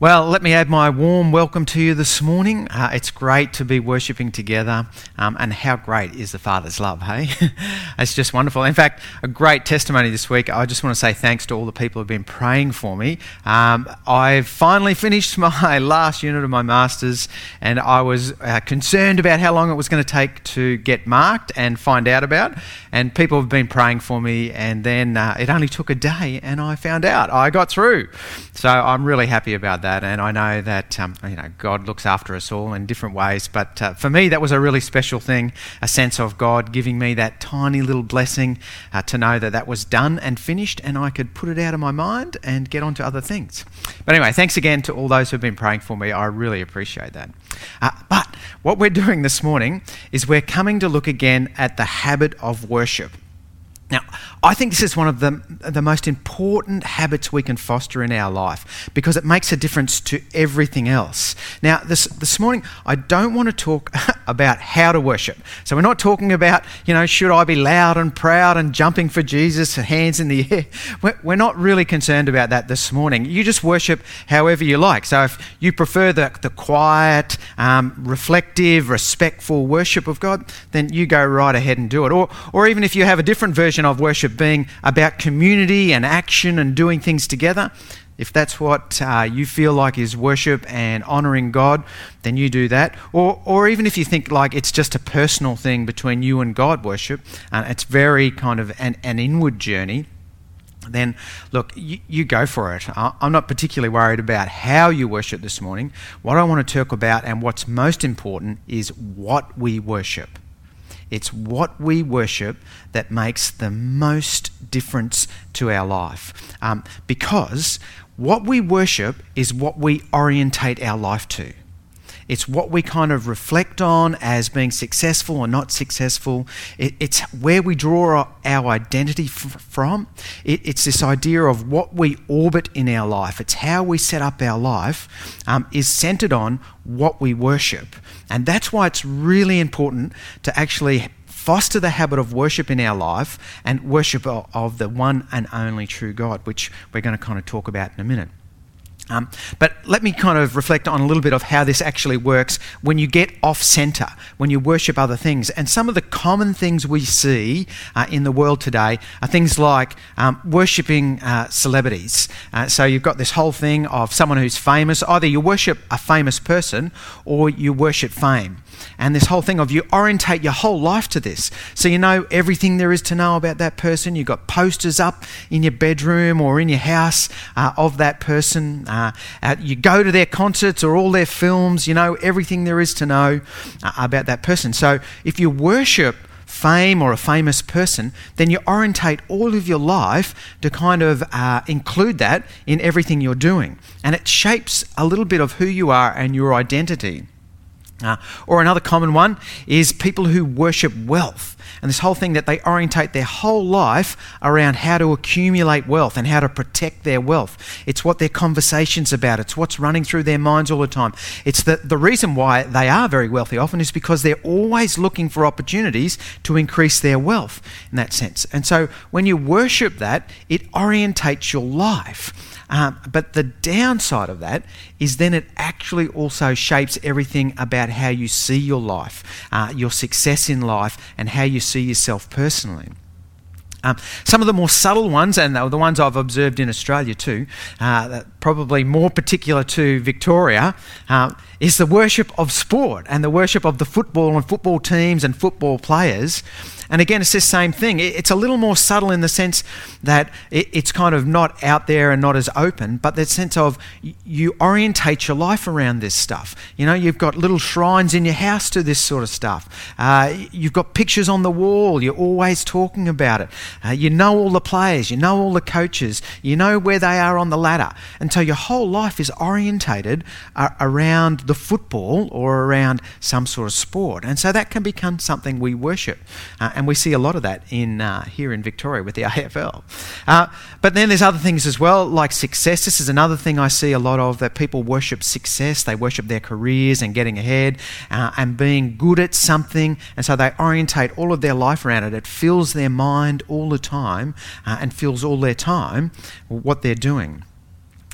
Well, let me add my warm welcome to you this morning. Uh, it's great to be worshipping together, um, and how great is the Father's love, hey? it's just wonderful. In fact, a great testimony this week. I just want to say thanks to all the people who've been praying for me. Um, I've finally finished my last unit of my Masters, and I was uh, concerned about how long it was going to take to get marked and find out about. And people have been praying for me, and then uh, it only took a day, and I found out I got through. So I'm really happy about that that, and I know that um, you know God looks after us all in different ways. But uh, for me, that was a really special thing, a sense of God giving me that tiny little blessing uh, to know that that was done and finished, and I could put it out of my mind and get on to other things. But anyway, thanks again to all those who've been praying for me. I really appreciate that. Uh, but what we're doing this morning is we're coming to look again at the habit of worship. Now, I think this is one of the, the most important habits we can foster in our life because it makes a difference to everything else. Now, this, this morning, I don't want to talk about how to worship. So, we're not talking about, you know, should I be loud and proud and jumping for Jesus, hands in the air. We're, not really concerned about that this morning. You just worship however you like. So, if you prefer the, the quiet, um, reflective, respectful worship of God, then you go right ahead and do it. Or, or even if you have a different version of worship, being about community and action and doing things together, if that's what uh, you feel like is worship and honouring God, then you do that. Or, or even if you think like it's just a personal thing between you and God worship, uh, it's very kind of an, an inward journey, then look, you, you, go for it. I'm not particularly worried about how you worship this morning. What I want to talk about and what's most important is what we worship. It's what we worship that makes the most difference to our life. Um, because what we worship is what we orientate our life to. It's what we kind of reflect on as being successful or not successful. It, it's where we draw our identity f- from. It, it's this idea of what we orbit in our life. It's how we set up our life um, is centered on what we worship. And that's why it's really important to actually foster the habit of worship in our life and worship of the one and only true God, which we're going to kind of talk about in a minute. Um, but let me kind of reflect on a little bit of how this actually works when you get off center, when you worship other things. And some of the common things we see uh, in the world today are things like um, worshipping uh, celebrities. Uh, so you've got this whole thing of someone who's famous. Either you worship a famous person or you worship fame and this whole thing of you orientate your whole life to this. So you know everything there is to know about that person. You've got posters up in your bedroom or in your house uh, of that person. Uh, uh, you go to their concerts or all their films. You know everything there is to know uh, about that person. So if you worship fame or a famous person, then you orientate all of your life to kind of uh, include that in everything you're doing. And it shapes a little bit of who you are and your identity. Uh, or another common one is people who worship wealth. And this whole thing that they orientate their whole life around how to accumulate wealth and how to protect their wealth. It's what their conversation's about. It's what's running through their minds all the time. It's the, the reason why they are very wealthy often is because they're always looking for opportunities to increase their wealth in that sense. And so when you worship that, it orientates your life. Um, but the downside of that is then it actually also shapes everything about how you see your life, uh, your success in life, and how you see yourself personally. Um, some of the more subtle ones, and the ones I've observed in Australia too, uh, probably more particular to Victoria, uh, is the worship of sport and the worship of the football and football teams and football players. And again, it's the same thing. It's a little more subtle in the sense that it's kind of not out there and not as open, but the sense of you orientate your life around this stuff. You know, you've got little shrines in your house to this sort of stuff. Uh, you've got pictures on the wall. You're always talking about it. Uh, you know all the players. You know all the coaches. You know where they are on the ladder. And so your whole life is orientated uh, around the football or around some sort of sport. And so that can become something we worship. Uh, and we see a lot of that in uh, here in Victoria with the AFL. Uh, but then there's other things as well, like success. This is another thing I see a lot of that people worship success. They worship their careers and getting ahead uh, and being good at something, and so they orientate all of their life around it. It fills their mind all the time uh, and fills all their time what they're doing.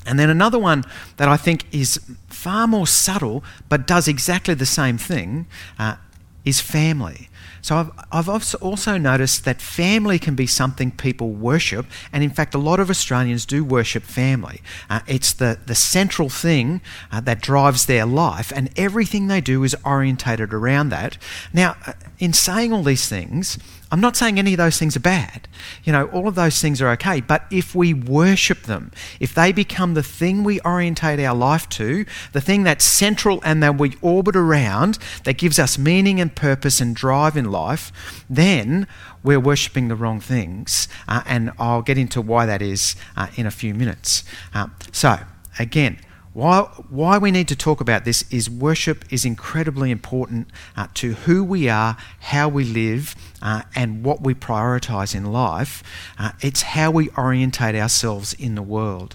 And then another one that I think is far more subtle but does exactly the same thing uh, is family. So I've, I've also noticed that family can be something people worship, and in fact, a lot of Australians do worship family. Uh, it's the, the central thing uh, that drives their life, and everything they do is orientated around that. Now, uh, in saying all these things, I'm not saying any of those things are bad. You know, all of those things are okay. But if we worship them, if they become the thing we orientate our life to, the thing that's central and that we orbit around, that gives us meaning and purpose and drive in life, then we're worshipping the wrong things. Uh, and I'll get into why that is uh, in a few minutes. Uh, so, again, why, why we need to talk about this is worship is incredibly important uh, to who we are, how we live, uh, and what we prioritize in life. Uh, it's how we orientate ourselves in the world.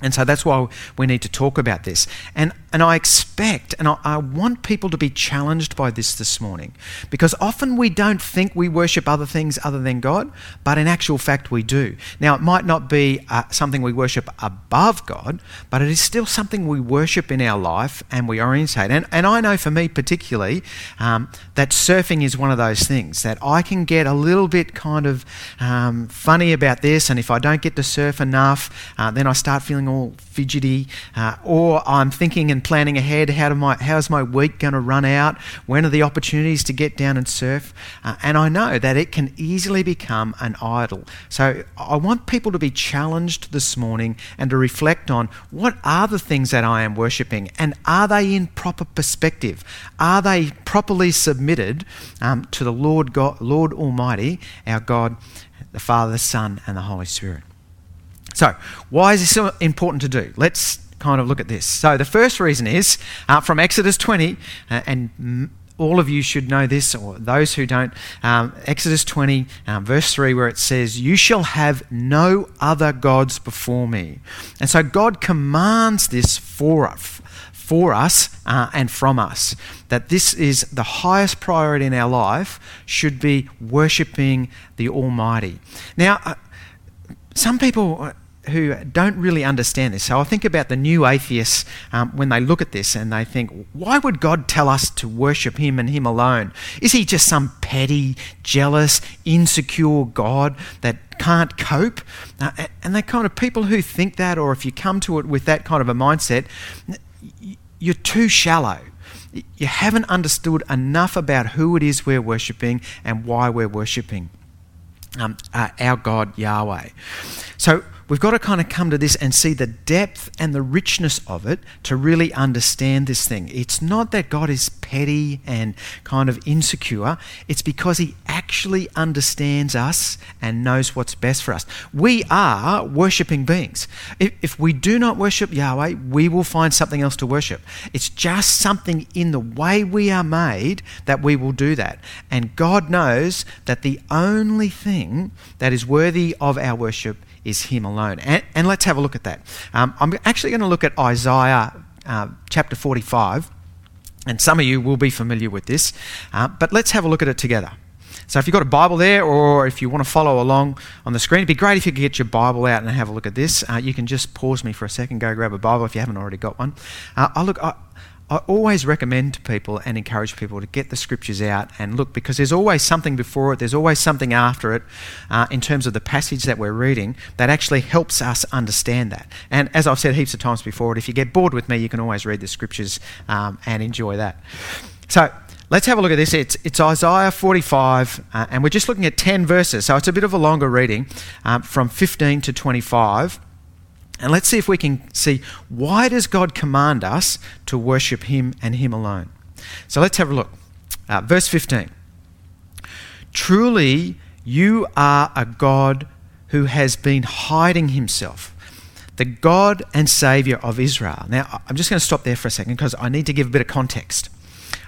And so that's why we need to talk about this. And, and I expect and I, I, want people to be challenged by this this morning because often we don't think we worship other things other than God, but in actual fact we do. Now, it might not be uh, something we worship above God, but it is still something we worship in our life and we orientate. And, and I know for me particularly um, that surfing is one of those things that I can get a little bit kind of um, funny about this. And if I don't get to surf enough, uh, then I start feeling all fidgety, uh, or I'm thinking and planning ahead how do my, how's my week going to run out? When are the opportunities to get down and surf? Uh, and I know that it can easily become an idol. So I want people to be challenged this morning and to reflect on what are the things that I am worshipping and are they in proper perspective? Are they properly submitted um, to the Lord God, Lord Almighty, our God, the Father, the Son, and the Holy Spirit? So, why is this so important to do? Let's kind of look at this. So, the first reason is uh, from Exodus 20, uh, and all of you should know this, or those who don't. Um, Exodus 20, um, verse 3, where it says, You shall have no other gods before me. And so, God commands this for us. For us uh, and from us, that this is the highest priority in our life, should be worshipping the Almighty. Now, uh, some people uh, who don't really understand this. So I think about the new atheists um, when they look at this and they think, why would God tell us to worship Him and Him alone? Is He just some petty, jealous, insecure God that can't cope? Uh, and they kind of people who think that, or if you come to it with that kind of a mindset, you're too shallow. You haven't understood enough about who it is we're worshipping and why we're worshipping um, uh, our God Yahweh. So we've got to kind of come to this and see the depth and the richness of it to really understand this thing. It's not that God is petty and kind of insecure, it's because He actually understands us and knows what's best for us. We are worshipping beings. If, if we do not worship Yahweh, we will find something else to worship. It's just something in the way we are made that we will do that. And God knows that the only thing that is worthy of our worship is Him alone. And, and let's have a look at that. Um, I'm actually going to look at Isaiah uh, chapter 45, and some of you will be familiar with this, uh, but let's have a look at it together. So if you've got a Bible there, or if you want to follow along on the screen, it'd be great if you could get your Bible out and have a look at this. Uh, you can just pause me for a second, go grab a Bible if you haven't already got one. Uh, I look. I, I always recommend to people and encourage people to get the scriptures out and look because there's always something before it, there's always something after it uh, in terms of the passage that we're reading that actually helps us understand that. And as I've said heaps of times before, if you get bored with me, you can always read the scriptures um, and enjoy that. So let's have a look at this. It's, it's Isaiah 45, uh, and we're just looking at 10 verses, so it's a bit of a longer reading um, from 15 to 25. And let's see if we can see why does God command us to worship him and him alone. So let's have a look. Uh, verse 15. Truly you are a God who has been hiding himself, the God and Savior of Israel. Now, I'm just going to stop there for a second because I need to give a bit of context.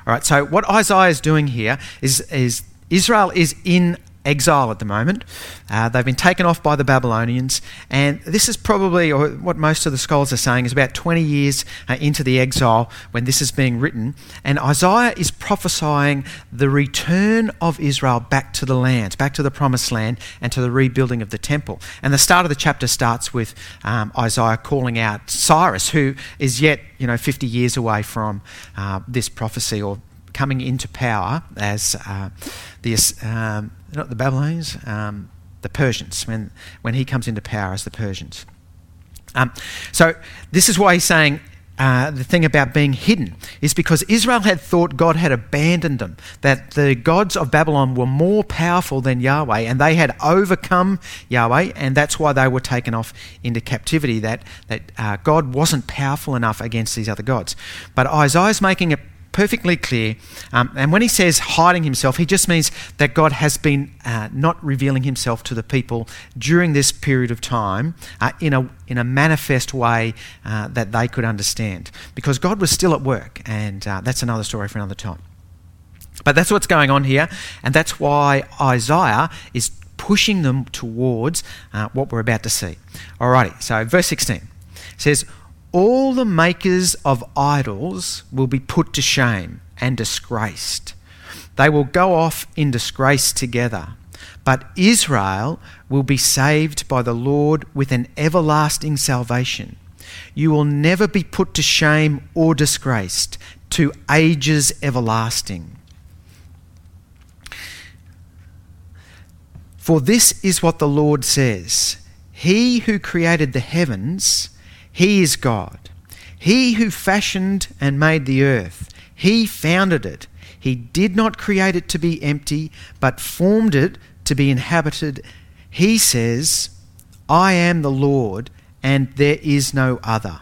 All right, so what Isaiah is doing here is, is Israel is in exile at the moment. Uh, they've been taken off by the Babylonians, and this is probably, or what most of the scholars are saying, is about 20 years uh, into the exile when this is being written. And Isaiah is prophesying the return of Israel back to the land, back to the promised land, and to the rebuilding of the temple. And the start of the chapter starts with um, Isaiah calling out Cyrus, who is yet, you know, 50 years away from uh, this prophecy or coming into power as uh, the um, not the Babylonians, um, the Persians, when, when he comes into power as the Persians. Um, so, this is why he's saying uh, the thing about being hidden is because Israel had thought God had abandoned them, that the gods of Babylon were more powerful than Yahweh, and they had overcome Yahweh, and that's why they were taken off into captivity, that, that uh, God wasn't powerful enough against these other gods. But Isaiah's making it perfectly clear. Um, and when he says hiding himself, he just means that God has been uh, not revealing himself to the people during this period of time uh, in, a, in a manifest way uh, that they could understand. Because God was still at work, and uh, that's another story for another time. But that's what's going on here, and that's why Isaiah is pushing them towards uh, what we're about to see. Alrighty, so verse 16 says, all the makers of idols will be put to shame and disgraced. They will go off in disgrace together. But Israel will be saved by the Lord with an everlasting salvation. You will never be put to shame or disgraced to ages everlasting. For this is what the Lord says He who created the heavens he is God. He who fashioned and made the earth, He founded it. He did not create it to be empty, but formed it to be inhabited. He says, I am the Lord, and there is no other.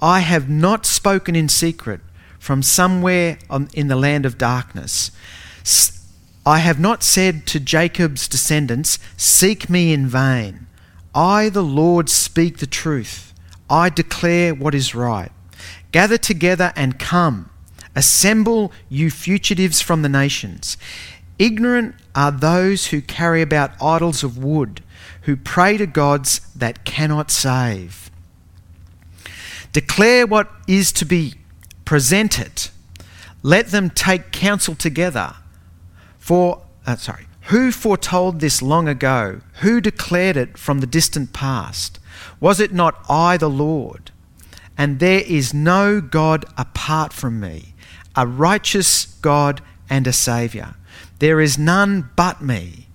I have not spoken in secret from somewhere in the land of darkness. I have not said to Jacob's descendants, Seek me in vain. I, the Lord, speak the truth. I declare what is right. Gather together and come. Assemble, you fugitives from the nations. Ignorant are those who carry about idols of wood, who pray to gods that cannot save. Declare what is to be presented. Let them take counsel together. For, uh, sorry, who foretold this long ago? Who declared it from the distant past? Was it not I, the Lord? And there is no God apart from me, a righteous God and a Saviour. There is none but me.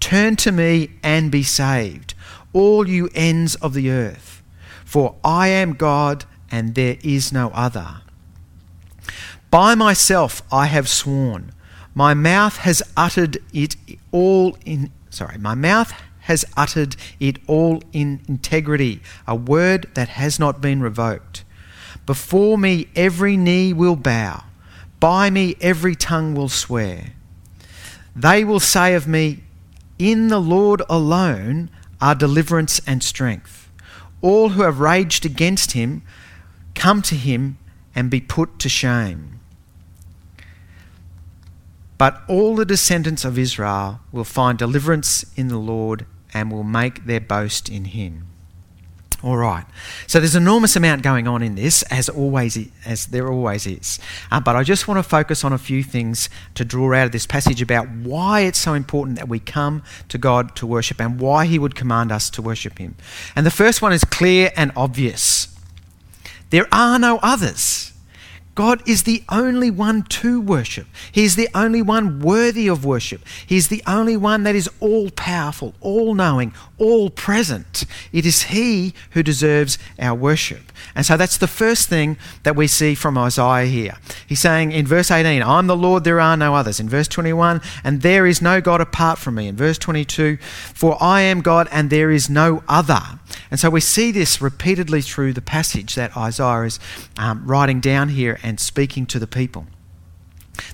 Turn to me and be saved, all you ends of the earth. For I am God and there is no other. By myself I have sworn my mouth has uttered it all in sorry, my mouth has uttered it all in integrity, a word that has not been revoked. Before me every knee will bow, by me every tongue will swear. They will say of me, In the Lord alone are deliverance and strength. All who have raged against him come to him and be put to shame. But all the descendants of Israel will find deliverance in the Lord and will make their boast in him. All right. So there's an enormous amount going on in this, as always, as there always is. Uh, but I just want to focus on a few things to draw out of this passage about why it's so important that we come to God to worship and why He would command us to worship Him. And the first one is clear and obvious. There are no others. God is the only one to worship. He is the only one worthy of worship. He is the only one that is all powerful, all knowing, all present. It is He who deserves our worship. And so that's the first thing that we see from Isaiah here. He's saying in verse 18, I'm the Lord, there are no others. In verse 21, and there is no God apart from me. In verse 22, for I am God and there is no other. And so we see this repeatedly through the passage that Isaiah is um, writing down here and speaking to the people.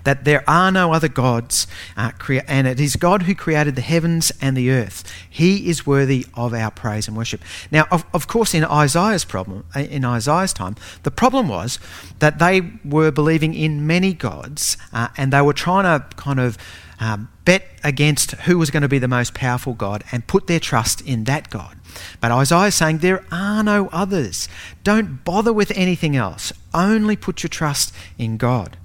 That there are no other gods, uh, crea- and it is God who created the heavens and the earth. He is worthy of our praise and worship. Now, of, of course, in Isaiah's problem, uh, in Isaiah's time, the problem was that they were believing in many gods, uh, and they were trying to kind of um, bet against who was going to be the most powerful God and put their trust in that God. But Isaiah is saying there are no others. Don't bother with anything else. Only put your trust in God.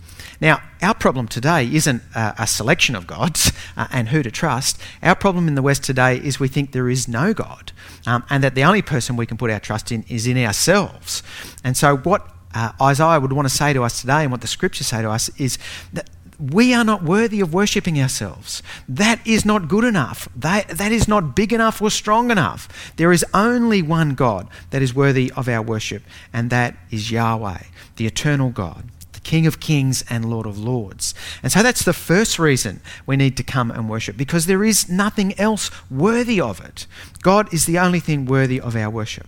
Now, our problem today isn't uh, a selection of gods uh, and who to trust. Our problem in the West today is we think there is no God um, and that the only person we can put our trust in is in ourselves. And so, what uh, Isaiah would want to say to us today and what the scriptures say to us is that we are not worthy of worshipping ourselves. That is not good enough. That, that is not big enough or strong enough. There is only one God that is worthy of our worship, and that is Yahweh, the eternal God. The King of Kings and Lord of Lords. And so that's the first reason we need to come and worship, because there is nothing else worthy of it. God is the only thing worthy of our worship.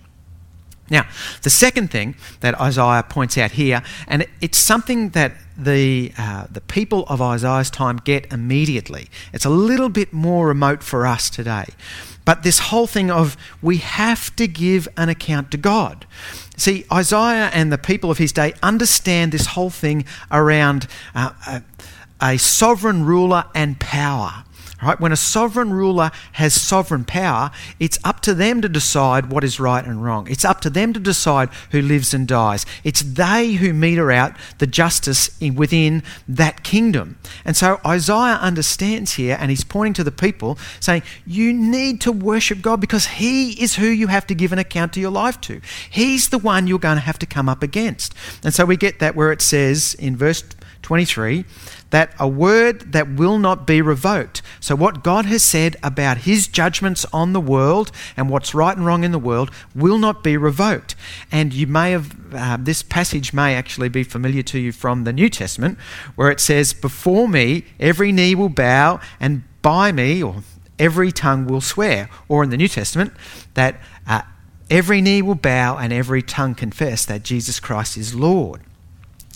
Now, the second thing that Isaiah points out here, and it's something that the, uh, the people of Isaiah's time get immediately. It's a little bit more remote for us today. But this whole thing of we have to give an account to God. See, Isaiah and the people of his day understand this whole thing around uh, a, a sovereign ruler and power. Right? When a sovereign ruler has sovereign power, it's up to them to decide what is right and wrong. It's up to them to decide who lives and dies. It's they who meter out the justice in, within that kingdom. And so Isaiah understands here, and he's pointing to the people, saying, You need to worship God because He is who you have to give an account to your life to. He's the one you're going to have to come up against. And so we get that where it says in verse 23 that a word that will not be revoked. So, what God has said about his judgments on the world and what's right and wrong in the world will not be revoked. And you may have, uh, this passage may actually be familiar to you from the New Testament, where it says, Before me every knee will bow, and by me, or every tongue will swear. Or in the New Testament, that uh, every knee will bow and every tongue confess that Jesus Christ is Lord.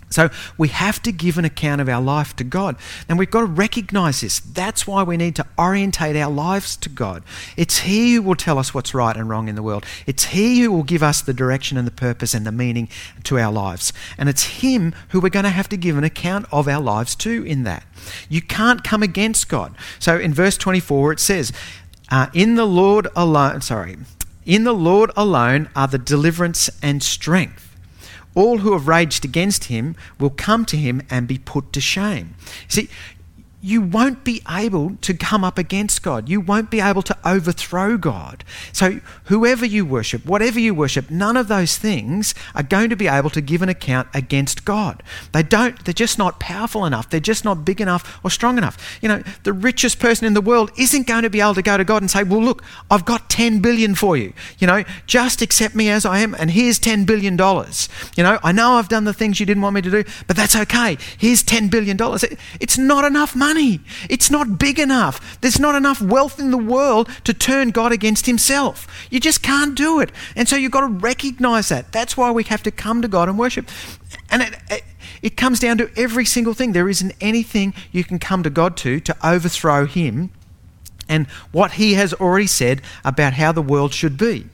So we have to give an account of our life to God. And we've got to recognize this. That's why we need to orientate our lives to God. It's He who will tell us what's right and wrong in the world. It's He who will give us the direction and the purpose and the meaning to our lives. And it's Him who we're going to have to give an account of our lives to in that. You can't come against God. So in verse 24 it says, uh, In the Lord alone, sorry, in the Lord alone are the deliverance and strength all who have raged against him will come to him and be put to shame. See, you won't be able to come up against God. You won't be able to overthrow God. So, whoever you worship, whatever you worship, none of those things are going to be able to give an account against God. They don't, they're just not powerful enough. They're just not big enough or strong enough. You know, the richest person in the world isn't going to be able to go to God and say, Well, look, I've got 10 billion for you. You know, just accept me as I am, and here's 10 billion dollars. You know, I know I've done the things you didn't want me to do, but that's okay. Here's 10 billion dollars. It's not enough money money. It's not big enough. There's not enough wealth in the world to turn God against himself. You just can't do it. And so you've got to recognize that. That's why we have to come to God and worship. And it, it, it comes down to every single thing. There isn't anything you can come to God to to overthrow him and what he has already said about how the world should be.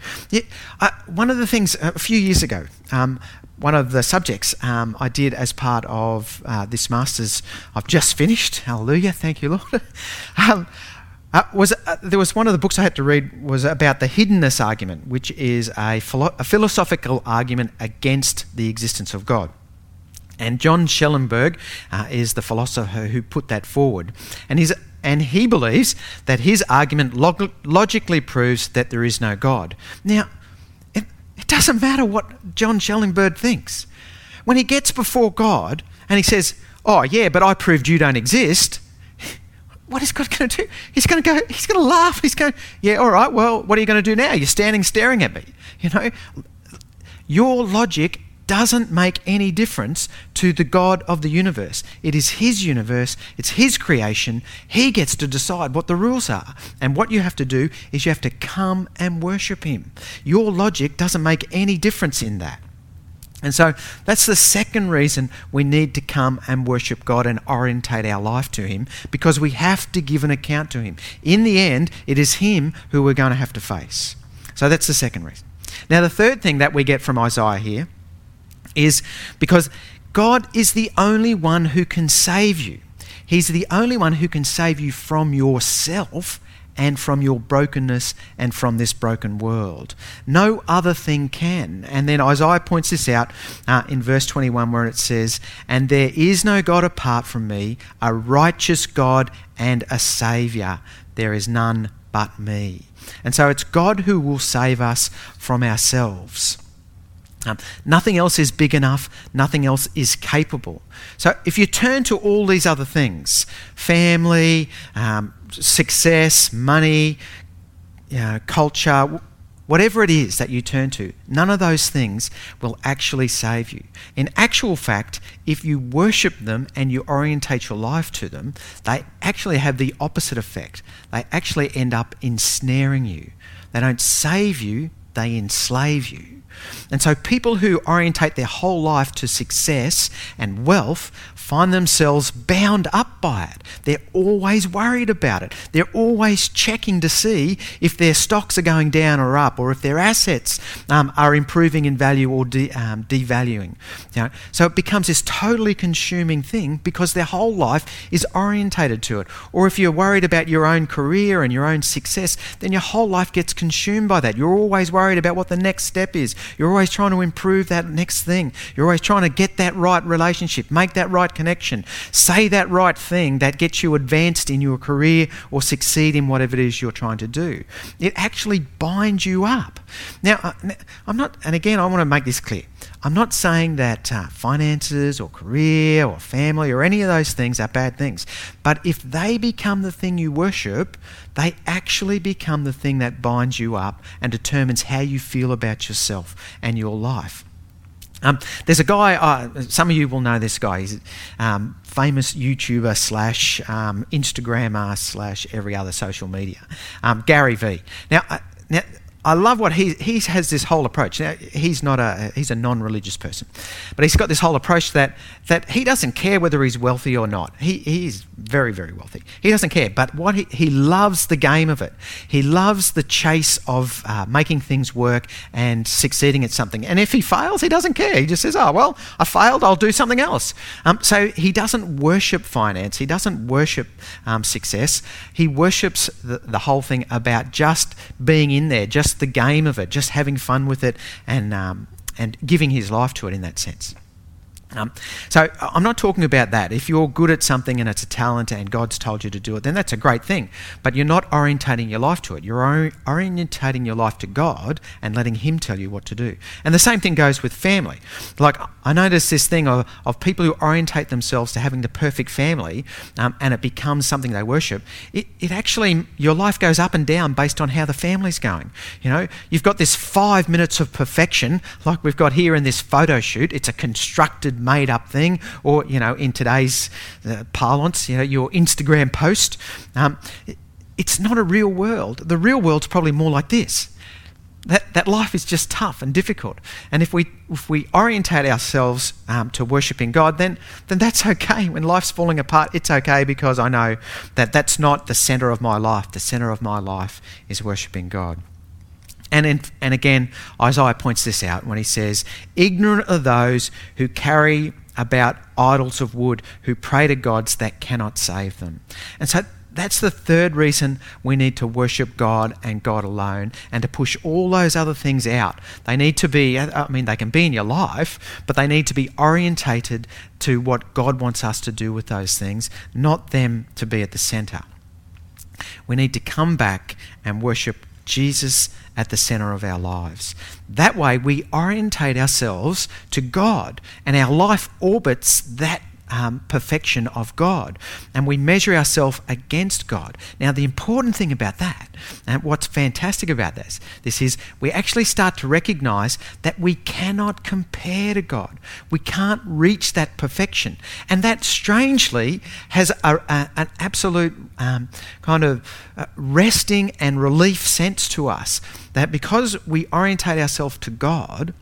uh, one of the things a few years ago, um, one of the subjects um, I did as part of uh, this master's, I've just finished. Hallelujah, thank you, Lord. um, uh, was uh, there was one of the books I had to read was about the hiddenness argument, which is a, philo- a philosophical argument against the existence of God. And John Schellenberg uh, is the philosopher who put that forward, and he's and he believes that his argument log- logically proves that there is no God. Now it doesn't matter what John Schellenberg thinks. When he gets before God and he says, Oh, yeah, but I proved you don't exist, what is God going to do? He's going to go, he's going to laugh. He's going, Yeah, all right, well, what are you going to do now? You're standing staring at me. You know, your logic doesn't make any difference to the God of the universe. It is His universe, it's His creation. He gets to decide what the rules are. And what you have to do is you have to come and worship Him. Your logic doesn't make any difference in that. And so that's the second reason we need to come and worship God and orientate our life to Him because we have to give an account to Him. In the end, it is Him who we're going to have to face. So that's the second reason. Now, the third thing that we get from Isaiah here is because God is the only one who can save you. He's the only one who can save you from yourself and from your brokenness and from this broken world. No other thing can. And then Isaiah points this out uh, in verse 21 where it says, And there is no God apart from me, a righteous God and a Saviour. There is none but me. And so it's God who will save us from ourselves. Um, nothing else is big enough, nothing else is capable. So if you turn to all these other things family, um, success, money, know, culture, whatever it is that you turn to, none of those things will actually save you. In actual fact, if you worship them and you orientate your life to them, they actually have the opposite effect. They actually end up ensnaring you. They don't save you, they enslave you. And so people who orientate their whole life to success and wealth find themselves bound up by it. They're always worried about it. They're always checking to see if their stocks are going down or up, or if their assets um, are improving in value or de- um, devaluing. You know? So it becomes this totally consuming thing because their whole life is orientated to it. Or if you're worried about your own career and your own success, then your whole life gets consumed by that. You're always worried about what the next step is. You're always trying to improve that next thing. You're always trying to get that right relationship, make that right connection, say that right thing that gets you advanced in your career or succeed in whatever it is you're trying to do. It actually binds you up. Now, I'm not, and again, I want to make this clear. I'm not saying that uh, finances or career or family or any of those things are bad things. But if they become the thing you worship, they actually become the thing that binds you up and determines how you feel about yourself and your life. Um, there's a guy, uh, some of you will know this guy. He's a um, famous YouTuber slash um, Instagrammer slash every other social media. Um, Gary Vee. Now, uh, now I love what he he has this whole approach. Now he's not a he's a non-religious person, but he's got this whole approach that that he doesn't care whether he's wealthy or not. He he's very very wealthy. He doesn't care, but what he he loves the game of it. He loves the chase of uh, making things work and succeeding at something. And if he fails, he doesn't care. He just says, "Oh well, I failed. I'll do something else." Um, so he doesn't worship finance. He doesn't worship um, success. He worships the, the whole thing about just being in there, just the game of it, just having fun with it and, um, and giving his life to it in that sense. Um, so I'm not talking about that. If you're good at something and it's a talent and God's told you to do it, then that's a great thing. But you're not orientating your life to it. You're orientating your life to God and letting Him tell you what to do. And the same thing goes with family. Like I notice this thing of, of people who orientate themselves to having the perfect family um, and it becomes something they worship. It, it actually, your life goes up and down based on how the family's going. You know, you've got this five minutes of perfection, like we've got here in this photo shoot. It's a constructed made up thing, or, you know, in today's uh, parlance, you know, your Instagram post. Um, it's not a real world. The real world's probably more like this. That, that life is just tough and difficult. And if we, if we orientate ourselves um, to worshipping God, then, then that's okay. When life's falling apart, it's okay because I know that that's not the center of my life. The center of my life is worshipping God. And, in, and again, Isaiah points this out when he says, Ignorant are those who carry about idols of wood, who pray to gods that cannot save them. And so that's the third reason we need to worship God and God alone and to push all those other things out. They need to be, I mean, they can be in your life, but they need to be orientated to what God wants us to do with those things, not them to be at the center. We need to come back and worship Jesus at the center of our lives. That way, we orientate ourselves to God, and our life orbits that um, perfection of God. And we measure ourselves against God. Now, the important thing about that, and what's fantastic about this, this is we actually start to recognize that we cannot compare to God. We can't reach that perfection. And that strangely has a, a, an absolute um, kind of uh, resting and relief sense to us that because we orientate ourselves to God,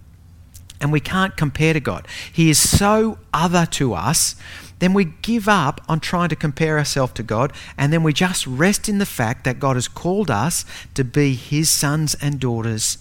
and we can't compare to God. He is so other to us, then we give up on trying to compare ourselves to God, and then we just rest in the fact that God has called us to be His sons and daughters.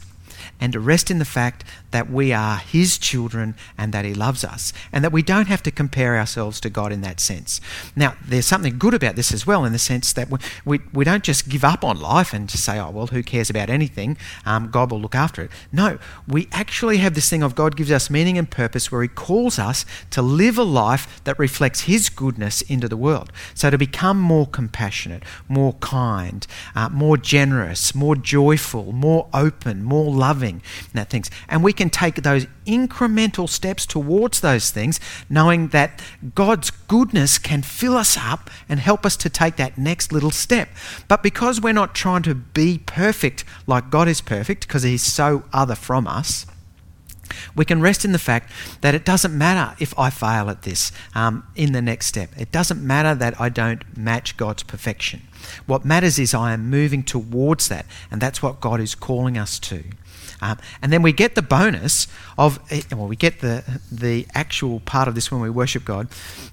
And to rest in the fact that we are His children and that He loves us, and that we don't have to compare ourselves to God in that sense. Now, there's something good about this as well, in the sense that we, we, we don't just give up on life and just say, oh, well, who cares about anything? Um, God will look after it. No, we actually have this thing of God gives us meaning and purpose where He calls us to live a life that reflects His goodness into the world. So to become more compassionate, more kind, uh, more generous, more joyful, more open, more loving, that things. And we can take those incremental steps towards those things, knowing that God's goodness can fill us up and help us to take that next little step. But because we're not trying to be perfect like God is perfect, because He's so other from us, we can rest in the fact that it doesn't matter if I fail at this um, in the next step. It doesn't matter that I don't match God's perfection. What matters is I am moving towards that, and that's what God is calling us to. Um, and then we get the bonus of, eh, well, we get the, the actual part of this when we worship God,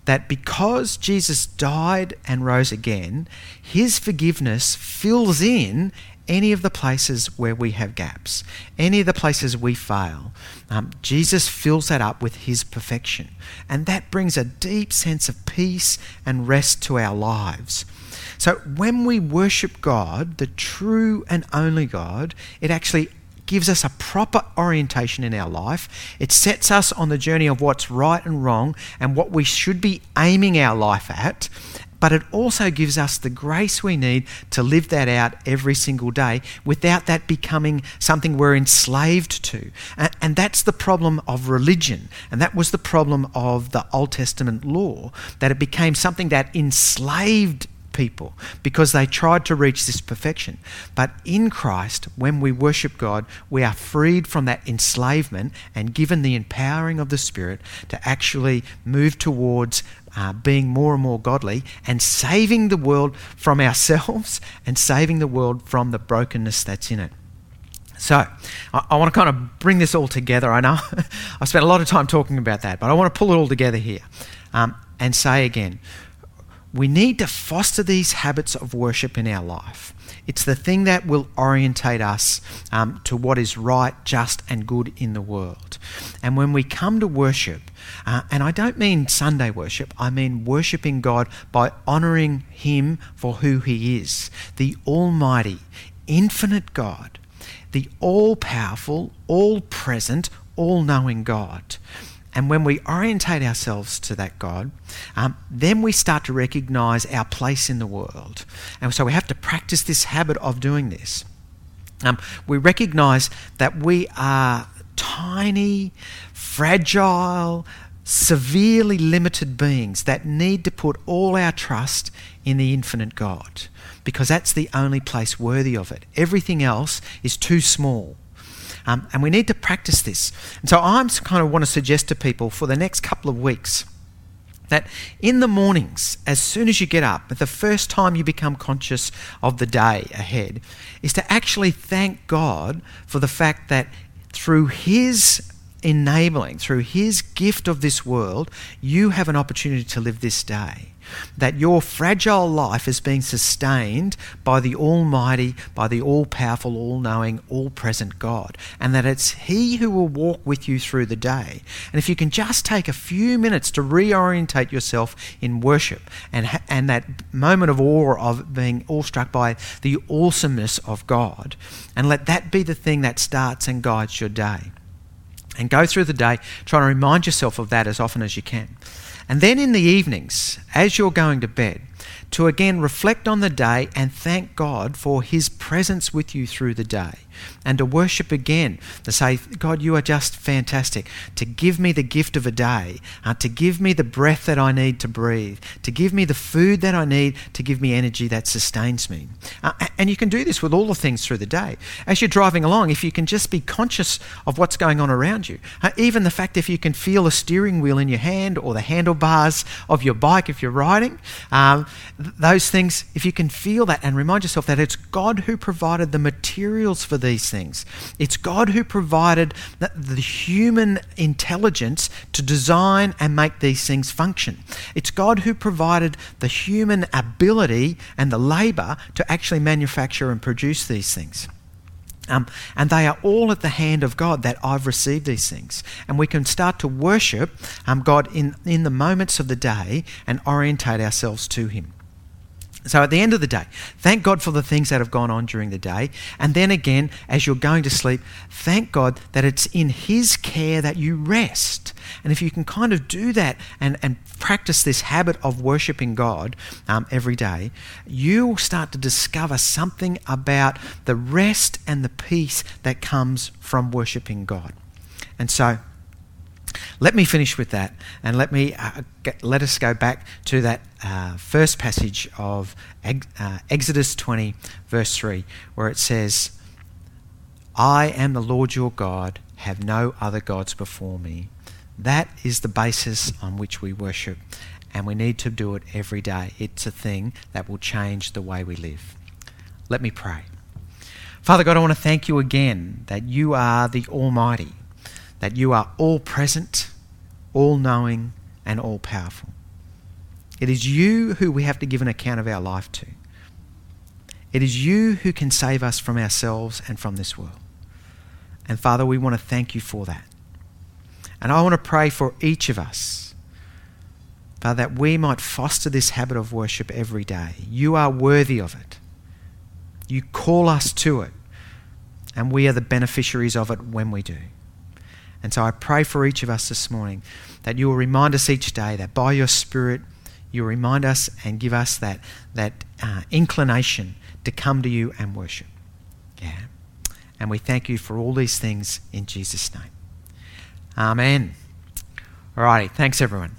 that because Jesus died and rose again, his forgiveness fills in any of the places where we have gaps, any of the places we fail. Um, Jesus fills that up with his perfection. And that brings a deep sense of peace and rest to our lives. So when we worship God, the true and only God, it actually gives us a proper orientation in our life. It sets us on the journey of what's right and wrong and what we should be aiming our life at. But it also gives us the grace we need to live that out every single day without that becoming something we're enslaved to. And, and, that's the problem of religion. And that was the problem of the Old Testament law, that it became something that enslaved people because they tried to reach this perfection. But in Christ, when we worship God, we are freed from that enslavement and given the empowering of the Spirit to actually move towards uh, being more and more godly and saving the world from ourselves and saving the world from the brokenness that's in it. So, I, I want to kind of bring this all together. I know I've spent a lot of time talking about that, but I want to pull it all together here um, and say again we need to foster these habits of worship in our life. It's the thing that will orientate us um, to what is right, just, and good in the world. And when we come to worship, uh, and I don't mean Sunday worship, I mean worshipping God by honouring Him for who He is the Almighty, infinite God, the all powerful, all present, all knowing God. And when we orientate ourselves to that God, um, then we start to recognize our place in the world. And so we have to practice this habit of doing this. Um, we recognize that we are tiny, fragile, severely limited beings that need to put all our trust in the infinite God because that's the only place worthy of it. Everything else is too small. Um, and we need to practice this. And so I'm kind of want to suggest to people for the next couple of weeks that in the mornings, as soon as you get up, the first time you become conscious of the day ahead, is to actually thank God for the fact that through His enabling, through His gift of this world, you have an opportunity to live this day that your fragile life is being sustained by the Almighty, by the all powerful, all knowing, all present God, and that it's He who will walk with you through the day. And if you can just take a few minutes to reorientate yourself in worship and, and that moment of awe of being awestruck by the awesomeness of God, and let that be the thing that starts and guides your day. And go through the day trying to remind yourself of that as often as you can. And then in the evenings, as you're going to bed, to again reflect on the day and thank God for His presence with you through the day and to worship again, to say, God, you are just fantastic, to give me the gift of a day, uh, to give me the breath that I need to breathe, to give me the food that I need, to give me energy that sustains me. Uh, and you can do this with all the things through the day. As you're driving along, if you can just be conscious of what's going on around you, uh, even the fact if you can feel a steering wheel in your hand or the handlebars of your bike if you're riding, um, those things, if you can feel that and remind yourself that it's God who provided the materials for these things. It's God who provided the, the human intelligence to design and make these things function. It's God who provided the human ability and the labour to actually manufacture and produce these things. Um, and they are all at the hand of God that I've received these things. And we can start to worship um, God in, in the moments of the day and orientate ourselves to Him. So at the end of the day, thank God for the things that have gone on during the day. And then again, as you're going to sleep, thank God that it's in His care that you rest. And if you can kind of do that and, and practice this habit of worshipping God um, every day, you will start to discover something about the rest and the peace that comes from worshipping God. And so, let me finish with that and let me uh, get, let us go back to that uh, first passage of uh, Exodus 20, verse 3, where it says, I am the Lord your God, have no other gods before me. That is the basis on which we worship, and we need to do it every day. It's a thing that will change the way we live. Let me pray. Father God, I want to thank you again that you are the Almighty that you are all present, all knowing, and all powerful. It is you who we have to give an account of our life to. It is you who can save us from ourselves and from this world. And Father, we want to thank you for that. And I want to pray for each of us, Father, that we might foster this habit of worship every day. You are worthy of it. You call us to it, and we are the beneficiaries of it when we do. And so I pray for each of us this morning that you will remind us each day that by your Spirit, you will remind us and give us that, that uh, inclination to come to you and worship. Yeah. And we thank you for all these things in Jesus' name. Amen. All righty. Thanks, everyone.